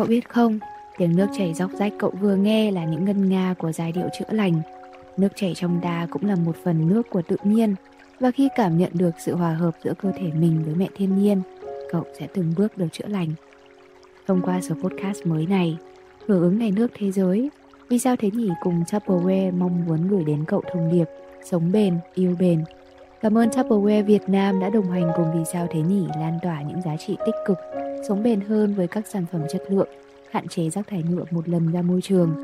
Cậu biết không, tiếng nước chảy róc rách cậu vừa nghe là những ngân nga của giai điệu chữa lành. Nước chảy trong ta cũng là một phần nước của tự nhiên và khi cảm nhận được sự hòa hợp giữa cơ thể mình với mẹ thiên nhiên, cậu sẽ từng bước được chữa lành. Thông qua số podcast mới này, hưởng ứng ngày nước thế giới, vì sao thế nhỉ cùng Tupperware mong muốn gửi đến cậu thông điệp sống bền, yêu bền. Cảm ơn Tupperware Việt Nam đã đồng hành cùng Vì sao thế nhỉ lan tỏa những giá trị tích cực, sống bền hơn với các sản phẩm chất lượng, hạn chế rác thải nhựa một lần ra môi trường.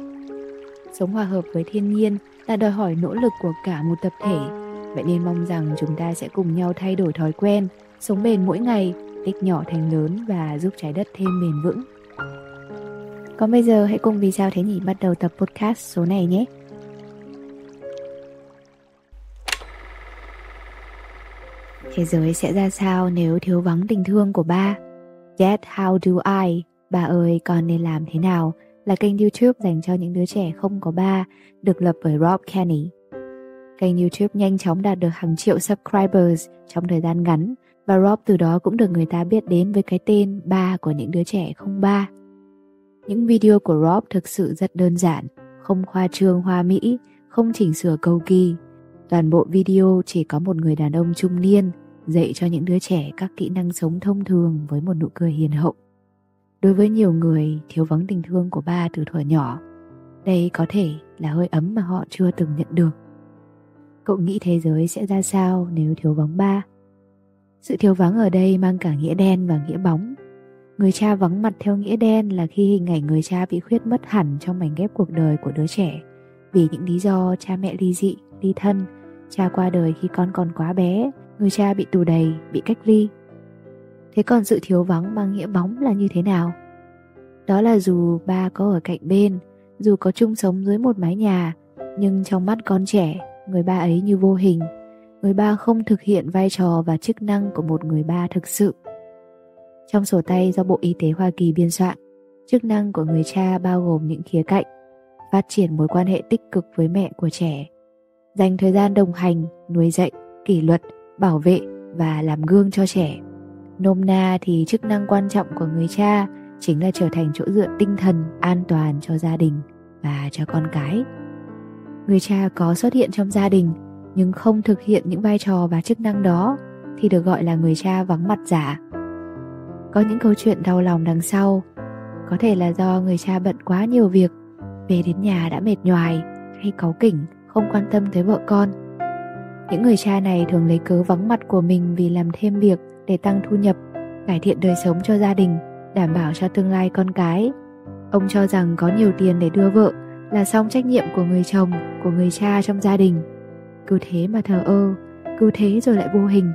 Sống hòa hợp với thiên nhiên là đòi hỏi nỗ lực của cả một tập thể. Vậy nên mong rằng chúng ta sẽ cùng nhau thay đổi thói quen, sống bền mỗi ngày, tích nhỏ thành lớn và giúp trái đất thêm bền vững. Còn bây giờ hãy cùng Vì sao thế nhỉ bắt đầu tập podcast số này nhé. Thế giới sẽ ra sao nếu thiếu vắng tình thương của ba? Yet how do I? Bà ơi, con nên làm thế nào? Là kênh YouTube dành cho những đứa trẻ không có ba, được lập bởi Rob Kenny. Kênh YouTube nhanh chóng đạt được hàng triệu subscribers trong thời gian ngắn và Rob từ đó cũng được người ta biết đến với cái tên ba của những đứa trẻ không ba. Những video của Rob thực sự rất đơn giản, không khoa trương hoa mỹ, không chỉnh sửa cầu kỳ. Toàn bộ video chỉ có một người đàn ông trung niên dạy cho những đứa trẻ các kỹ năng sống thông thường với một nụ cười hiền hậu. Đối với nhiều người thiếu vắng tình thương của ba từ thuở nhỏ, đây có thể là hơi ấm mà họ chưa từng nhận được. Cậu nghĩ thế giới sẽ ra sao nếu thiếu vắng ba? Sự thiếu vắng ở đây mang cả nghĩa đen và nghĩa bóng. Người cha vắng mặt theo nghĩa đen là khi hình ảnh người cha bị khuyết mất hẳn trong mảnh ghép cuộc đời của đứa trẻ vì những lý do cha mẹ ly dị, ly thân, cha qua đời khi con còn quá bé, người cha bị tù đầy, bị cách ly. Thế còn sự thiếu vắng mang nghĩa bóng là như thế nào? Đó là dù ba có ở cạnh bên, dù có chung sống dưới một mái nhà, nhưng trong mắt con trẻ, người ba ấy như vô hình. Người ba không thực hiện vai trò và chức năng của một người ba thực sự. Trong sổ tay do Bộ Y tế Hoa Kỳ biên soạn, chức năng của người cha bao gồm những khía cạnh phát triển mối quan hệ tích cực với mẹ của trẻ, dành thời gian đồng hành, nuôi dạy, kỷ luật, bảo vệ và làm gương cho trẻ. Nôm na thì chức năng quan trọng của người cha chính là trở thành chỗ dựa tinh thần an toàn cho gia đình và cho con cái. Người cha có xuất hiện trong gia đình nhưng không thực hiện những vai trò và chức năng đó thì được gọi là người cha vắng mặt giả. Có những câu chuyện đau lòng đằng sau, có thể là do người cha bận quá nhiều việc, về đến nhà đã mệt nhoài hay cáu kỉnh, không quan tâm tới vợ con. Những người cha này thường lấy cớ vắng mặt của mình vì làm thêm việc để tăng thu nhập, cải thiện đời sống cho gia đình, đảm bảo cho tương lai con cái. Ông cho rằng có nhiều tiền để đưa vợ là xong trách nhiệm của người chồng, của người cha trong gia đình. Cứ thế mà thờ ơ, cứ thế rồi lại vô hình.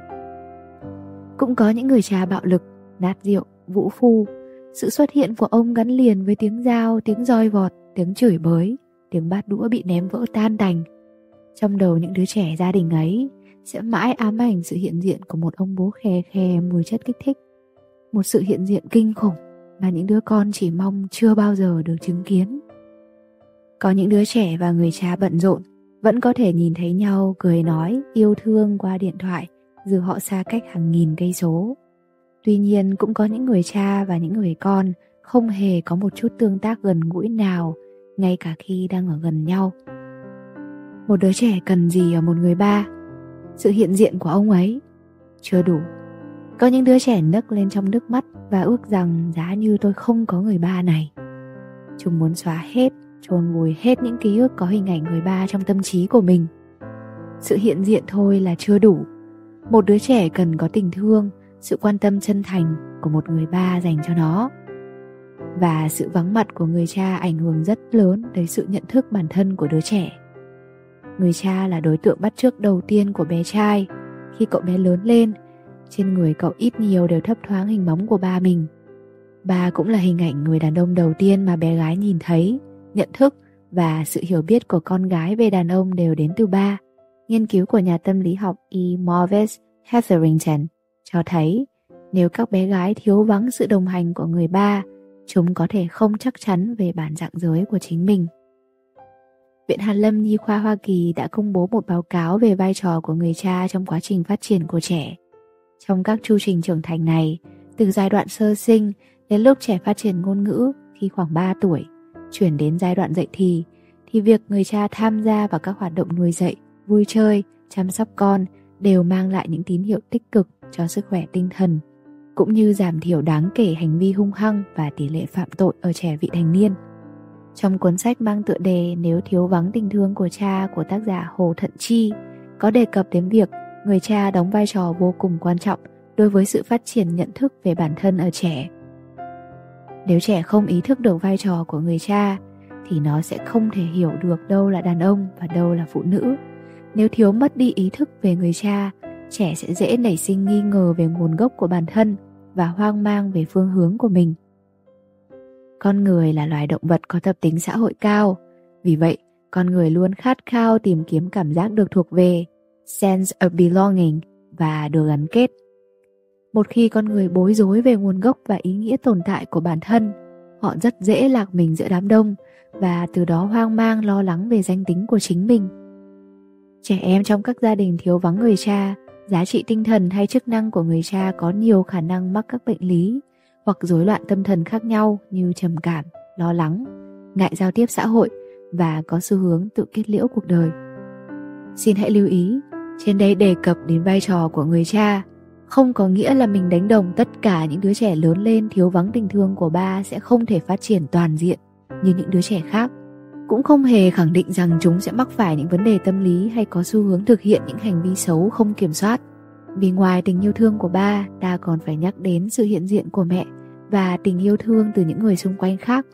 Cũng có những người cha bạo lực, nát rượu, vũ phu. Sự xuất hiện của ông gắn liền với tiếng dao, tiếng roi vọt, tiếng chửi bới, tiếng bát đũa bị ném vỡ tan tành. Trong đầu những đứa trẻ gia đình ấy, sẽ mãi ám ảnh sự hiện diện của một ông bố khe khe mùi chất kích thích. Một sự hiện diện kinh khủng mà những đứa con chỉ mong chưa bao giờ được chứng kiến. Có những đứa trẻ và người cha bận rộn vẫn có thể nhìn thấy nhau cười nói, yêu thương qua điện thoại dù họ xa cách hàng nghìn cây số. Tuy nhiên, cũng có những người cha và những người con không hề có một chút tương tác gần gũi nào, ngay cả khi đang ở gần nhau. Một đứa trẻ cần gì ở một người ba? Sự hiện diện của ông ấy chưa đủ. Có những đứa trẻ nấc lên trong nước mắt và ước rằng giá như tôi không có người ba này. Chúng muốn xóa hết, chôn vùi hết những ký ức có hình ảnh người ba trong tâm trí của mình sự hiện diện thôi là chưa đủ một đứa trẻ cần có tình thương, sự quan tâm chân thành của một người ba dành cho nó và sự vắng mặt của người cha ảnh hưởng rất lớn tới sự nhận thức bản thân của đứa trẻ người cha là đối tượng bắt chước đầu tiên của bé trai khi cậu bé lớn lên trên người cậu ít nhiều đều thấp thoáng hình bóng của ba mình ba cũng là hình ảnh người đàn ông đầu tiên mà bé gái nhìn thấy nhận thức và sự hiểu biết của con gái về đàn ông đều đến từ ba. Nghiên cứu của nhà tâm lý học E. Morvis Hetherington cho thấy nếu các bé gái thiếu vắng sự đồng hành của người ba, chúng có thể không chắc chắn về bản dạng giới của chính mình. Viện Hàn Lâm Nhi khoa Hoa Kỳ đã công bố một báo cáo về vai trò của người cha trong quá trình phát triển của trẻ. Trong các chu trình trưởng thành này, từ giai đoạn sơ sinh đến lúc trẻ phát triển ngôn ngữ khi khoảng 3 tuổi, chuyển đến giai đoạn dậy thì, thì việc người cha tham gia vào các hoạt động nuôi dạy, vui chơi, chăm sóc con đều mang lại những tín hiệu tích cực cho sức khỏe tinh thần, cũng như giảm thiểu đáng kể hành vi hung hăng và tỷ lệ phạm tội ở trẻ vị thành niên. Trong cuốn sách mang tựa đề Nếu thiếu vắng tình thương của cha của tác giả Hồ Thận Chi có đề cập đến việc người cha đóng vai trò vô cùng quan trọng đối với sự phát triển nhận thức về bản thân ở trẻ. Nếu trẻ không ý thức được vai trò của người cha thì nó sẽ không thể hiểu được đâu là đàn ông và đâu là phụ nữ. Nếu thiếu mất đi ý thức về người cha, trẻ sẽ dễ nảy sinh nghi ngờ về nguồn gốc của bản thân và hoang mang về phương hướng của mình. Con người là loài động vật có tập tính xã hội cao, vì vậy con người luôn khát khao tìm kiếm cảm giác được thuộc về, sense of belonging và được gắn kết. Một khi con người bối rối về nguồn gốc và ý nghĩa tồn tại của bản thân, họ rất dễ lạc mình giữa đám đông và từ đó hoang mang lo lắng về danh tính của chính mình. Trẻ em trong các gia đình thiếu vắng người cha, giá trị tinh thần hay chức năng của người cha có nhiều khả năng mắc các bệnh lý hoặc rối loạn tâm thần khác nhau như trầm cảm, lo lắng, ngại giao tiếp xã hội và có xu hướng tự kết liễu cuộc đời. Xin hãy lưu ý, trên đây đề cập đến vai trò của người cha, không có nghĩa là mình đánh đồng tất cả những đứa trẻ lớn lên thiếu vắng tình thương của ba sẽ không thể phát triển toàn diện như những đứa trẻ khác. Cũng không hề khẳng định rằng chúng sẽ mắc phải những vấn đề tâm lý hay có xu hướng thực hiện những hành vi xấu không kiểm soát. Vì ngoài tình yêu thương của ba, ta còn phải nhắc đến sự hiện diện của mẹ và tình yêu thương từ những người xung quanh khác.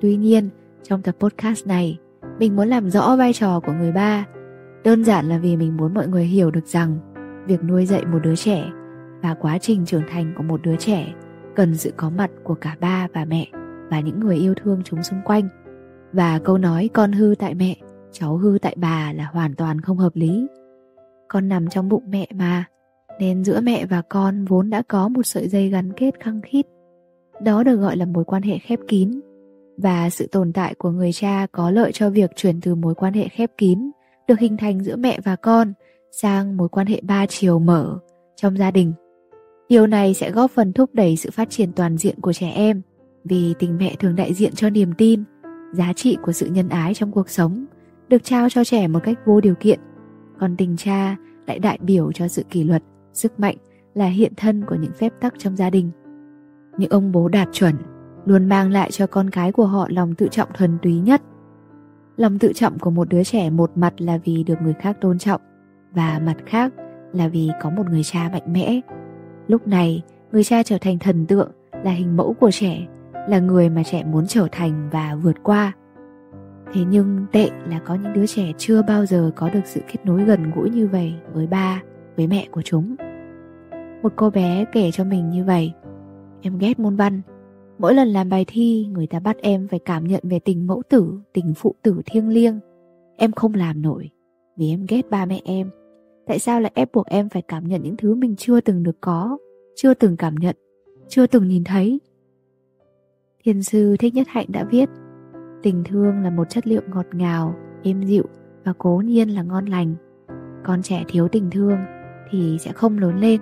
Tuy nhiên, trong tập podcast này, mình muốn làm rõ vai trò của người ba. Đơn giản là vì mình muốn mọi người hiểu được rằng việc nuôi dạy một đứa trẻ và quá trình trưởng thành của một đứa trẻ cần sự có mặt của cả ba và mẹ và những người yêu thương chúng xung quanh. Và câu nói con hư tại mẹ, cháu hư tại bà là hoàn toàn không hợp lý. Con nằm trong bụng mẹ mà, nên giữa mẹ và con vốn đã có một sợi dây gắn kết khăng khít. Đó được gọi là mối quan hệ khép kín. Và sự tồn tại của người cha có lợi cho việc chuyển từ mối quan hệ khép kín được hình thành giữa mẹ và con sang mối quan hệ ba chiều mở trong gia đình. Điều này sẽ góp phần thúc đẩy sự phát triển toàn diện của trẻ em vì tình mẹ thường đại diện cho niềm tin, giá trị của sự nhân ái trong cuộc sống được trao cho trẻ một cách vô điều kiện, còn tình cha lại đại biểu cho sự kỷ luật, sức mạnh là hiện thân của những phép tắc trong gia đình. Những ông bố đạt chuẩn luôn mang lại cho con cái của họ lòng tự trọng thuần túy nhất. Lòng tự trọng của một đứa trẻ một mặt là vì được người khác tôn trọng và mặt khác là vì có một người cha mạnh mẽ. Lúc này, người cha trở thành thần tượng, là hình mẫu của trẻ, là người mà trẻ muốn trở thành và vượt qua. Thế nhưng tệ là có những đứa trẻ chưa bao giờ có được sự kết nối gần gũi như vậy với ba, với mẹ của chúng. Một cô bé kể cho mình như vậy. Em ghét môn văn. Mỗi lần làm bài thi, người ta bắt em phải cảm nhận về tình mẫu tử, tình phụ tử thiêng liêng. Em không làm nổi, vì em ghét ba mẹ em. Tại sao lại ép buộc em phải cảm nhận những thứ mình chưa từng được có, chưa từng cảm nhận, chưa từng nhìn thấy? Thiền sư Thích Nhất Hạnh đã viết Tình thương là một chất liệu ngọt ngào, êm dịu và cố nhiên là ngon lành. Con trẻ thiếu tình thương thì sẽ không lớn lên.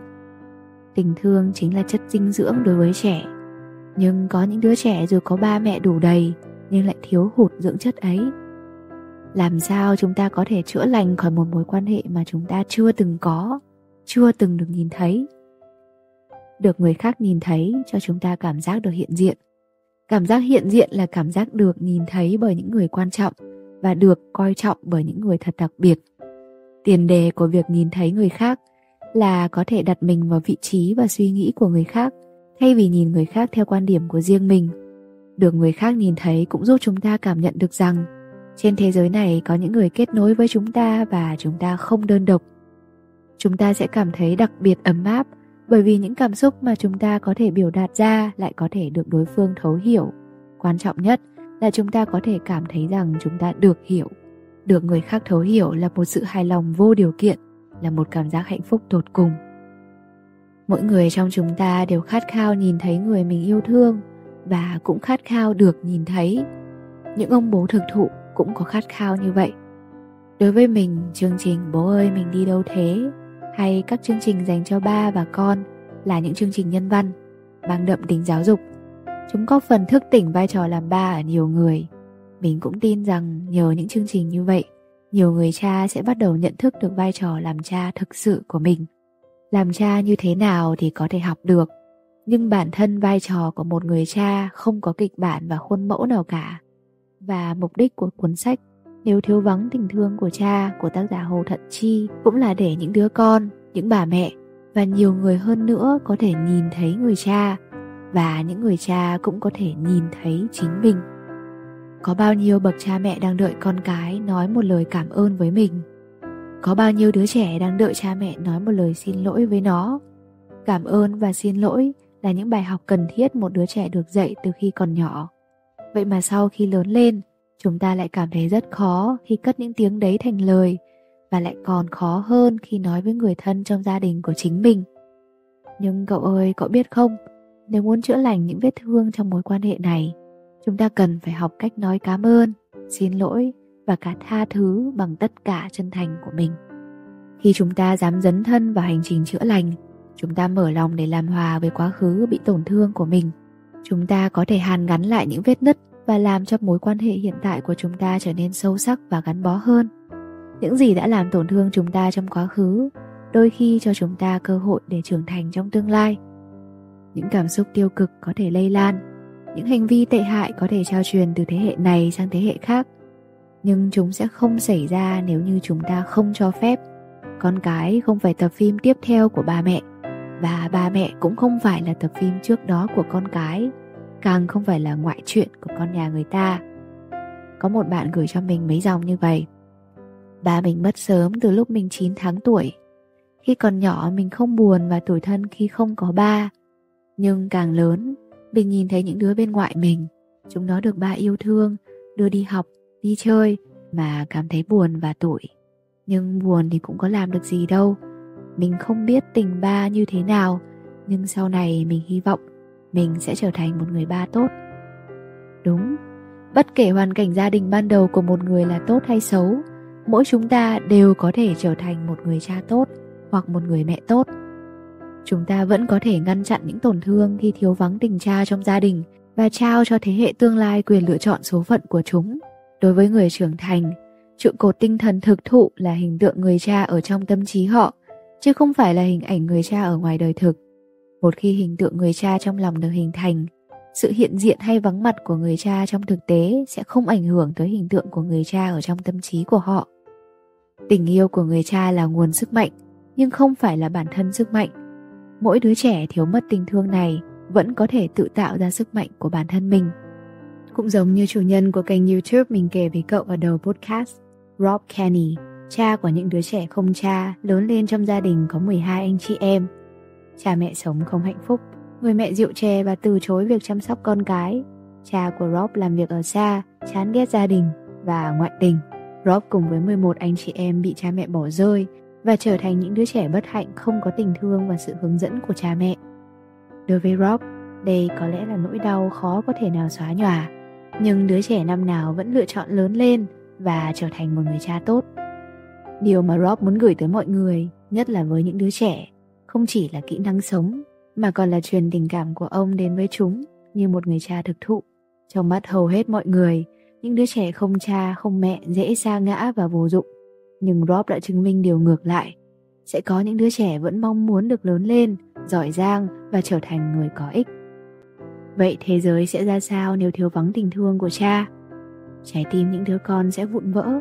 Tình thương chính là chất dinh dưỡng đối với trẻ. Nhưng có những đứa trẻ dù có ba mẹ đủ đầy nhưng lại thiếu hụt dưỡng chất ấy. Làm sao chúng ta có thể chữa lành khỏi một mối quan hệ mà chúng ta chưa từng có, chưa từng được nhìn thấy? Được người khác nhìn thấy cho chúng ta cảm giác được hiện diện Cảm giác hiện diện là cảm giác được nhìn thấy bởi những người quan trọng và được coi trọng bởi những người thật đặc biệt. Tiền đề của việc nhìn thấy người khác là có thể đặt mình vào vị trí và suy nghĩ của người khác, thay vì nhìn người khác theo quan điểm của riêng mình. Được người khác nhìn thấy cũng giúp chúng ta cảm nhận được rằng, trên thế giới này có những người kết nối với chúng ta và chúng ta không đơn độc. Chúng ta sẽ cảm thấy đặc biệt ấm áp, bởi vì những cảm xúc mà chúng ta có thể biểu đạt ra lại có thể được đối phương thấu hiểu quan trọng nhất là chúng ta có thể cảm thấy rằng chúng ta được hiểu được người khác thấu hiểu là một sự hài lòng vô điều kiện là một cảm giác hạnh phúc tột cùng. Mỗi người trong chúng ta đều khát khao nhìn thấy người mình yêu thương và cũng khát khao được nhìn thấy. Những ông bố thực thụ cũng có khát khao như vậy. Đối với mình chương trình bố ơi mình đi đâu thế? Hay các chương trình dành cho ba và con là những chương trình nhân văn mang đậm tính giáo dục. Chúng có phần thức tỉnh vai trò làm ba ở nhiều người. Mình cũng tin rằng nhờ những chương trình như vậy, nhiều người cha sẽ bắt đầu nhận thức được vai trò làm cha thực sự của mình. Làm cha như thế nào thì có thể học được, nhưng bản thân vai trò của một người cha không có kịch bản và khuôn mẫu nào cả. Và mục đích của cuốn sách Nếu thiếu vắng tình thương của cha của tác giả Hồ Thận Chi cũng là để những đứa con, những bà mẹ và nhiều người hơn nữa có thể nhìn thấy người cha và những người cha cũng có thể nhìn thấy chính mình có bao nhiêu bậc cha mẹ đang đợi con cái nói một lời cảm ơn với mình? Có bao nhiêu đứa trẻ đang đợi cha mẹ nói một lời xin lỗi với nó? Cảm ơn và xin lỗi là những bài học cần thiết một đứa trẻ được dạy từ khi còn nhỏ. Vậy mà sau khi lớn lên, chúng ta lại cảm thấy rất khó khi cất những tiếng đấy thành lời và lại còn khó hơn khi nói với người thân trong gia đình của chính mình. Nhưng cậu ơi, cậu biết không? Nếu muốn chữa lành những vết thương trong mối quan hệ này chúng ta cần phải học cách nói cảm ơn, xin lỗi và cả tha thứ bằng tất cả chân thành của mình. Khi chúng ta dám dấn thân vào hành trình chữa lành, chúng ta mở lòng để làm hòa với quá khứ bị tổn thương của mình. Chúng ta có thể hàn gắn lại những vết nứt và làm cho mối quan hệ hiện tại của chúng ta trở nên sâu sắc và gắn bó hơn. Những gì đã làm tổn thương chúng ta trong quá khứ, đôi khi cho chúng ta cơ hội để trưởng thành trong tương lai. Những cảm xúc tiêu cực có thể lây lan những hành vi tệ hại có thể trao truyền từ thế hệ này sang thế hệ khác. Nhưng chúng sẽ không xảy ra nếu như chúng ta không cho phép. Con cái không phải tập phim tiếp theo của ba mẹ, và ba mẹ cũng không phải là tập phim trước đó của con cái, càng không phải là ngoại truyện của con nhà người ta. Có một bạn gửi cho mình mấy dòng như vậy. Ba mình mất sớm từ lúc mình 9 tháng tuổi. Khi còn nhỏ mình không buồn và tủi thân khi không có ba. Nhưng càng lớn mình nhìn thấy những đứa bên ngoại mình. Chúng nó được ba yêu thương, đưa đi học, đi chơi, mà cảm thấy buồn và tủi. Nhưng buồn thì cũng có làm được gì đâu. Mình không biết tình ba như thế nào, nhưng sau này mình hy vọng mình sẽ trở thành một người ba tốt. Đúng. Bất kể hoàn cảnh gia đình ban đầu của một người là tốt hay xấu, mỗi chúng ta đều có thể trở thành một người cha tốt hoặc một người mẹ tốt chúng ta vẫn có thể ngăn chặn những tổn thương khi thiếu vắng tình cha trong gia đình và trao cho thế hệ tương lai quyền lựa chọn số phận của chúng. Đối với người trưởng thành, trụ cột tinh thần thực thụ là hình tượng người cha ở trong tâm trí họ, chứ không phải là hình ảnh người cha ở ngoài đời thực. Một khi hình tượng người cha trong lòng được hình thành, sự hiện diện hay vắng mặt của người cha trong thực tế sẽ không ảnh hưởng tới hình tượng của người cha ở trong tâm trí của họ. Tình yêu của người cha là nguồn sức mạnh, nhưng không phải là bản thân sức mạnh mỗi đứa trẻ thiếu mất tình thương này vẫn có thể tự tạo ra sức mạnh của bản thân mình. Cũng giống như chủ nhân của kênh youtube mình kể với cậu ở đầu podcast, Rob Kenny, cha của những đứa trẻ không cha lớn lên trong gia đình có 12 anh chị em. Cha mẹ sống không hạnh phúc, người mẹ rượu chè và từ chối việc chăm sóc con cái. Cha của Rob làm việc ở xa, chán ghét gia đình và ngoại tình. Rob cùng với 11 anh chị em bị cha mẹ bỏ rơi và trở thành những đứa trẻ bất hạnh không có tình thương và sự hướng dẫn của cha mẹ. Đối với Rob, đây có lẽ là nỗi đau khó có thể nào xóa nhòa, nhưng đứa trẻ năm nào vẫn lựa chọn lớn lên và trở thành một người cha tốt. Điều mà Rob muốn gửi tới mọi người, nhất là với những đứa trẻ, không chỉ là kỹ năng sống, mà còn là truyền tình cảm của ông đến với chúng như một người cha thực thụ. Trong mắt hầu hết mọi người, những đứa trẻ không cha, không mẹ dễ sa ngã và vô dụng nhưng Rob đã chứng minh điều ngược lại. Sẽ có những đứa trẻ vẫn mong muốn được lớn lên, giỏi giang và trở thành người có ích. Vậy thế giới sẽ ra sao nếu thiếu vắng tình thương của cha? Trái tim những đứa con sẽ vụn vỡ,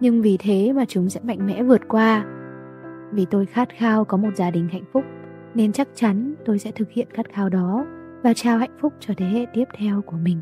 nhưng vì thế mà chúng sẽ mạnh mẽ vượt qua. Vì tôi khát khao có một gia đình hạnh phúc, nên chắc chắn tôi sẽ thực hiện khát khao đó và trao hạnh phúc cho thế hệ tiếp theo của mình.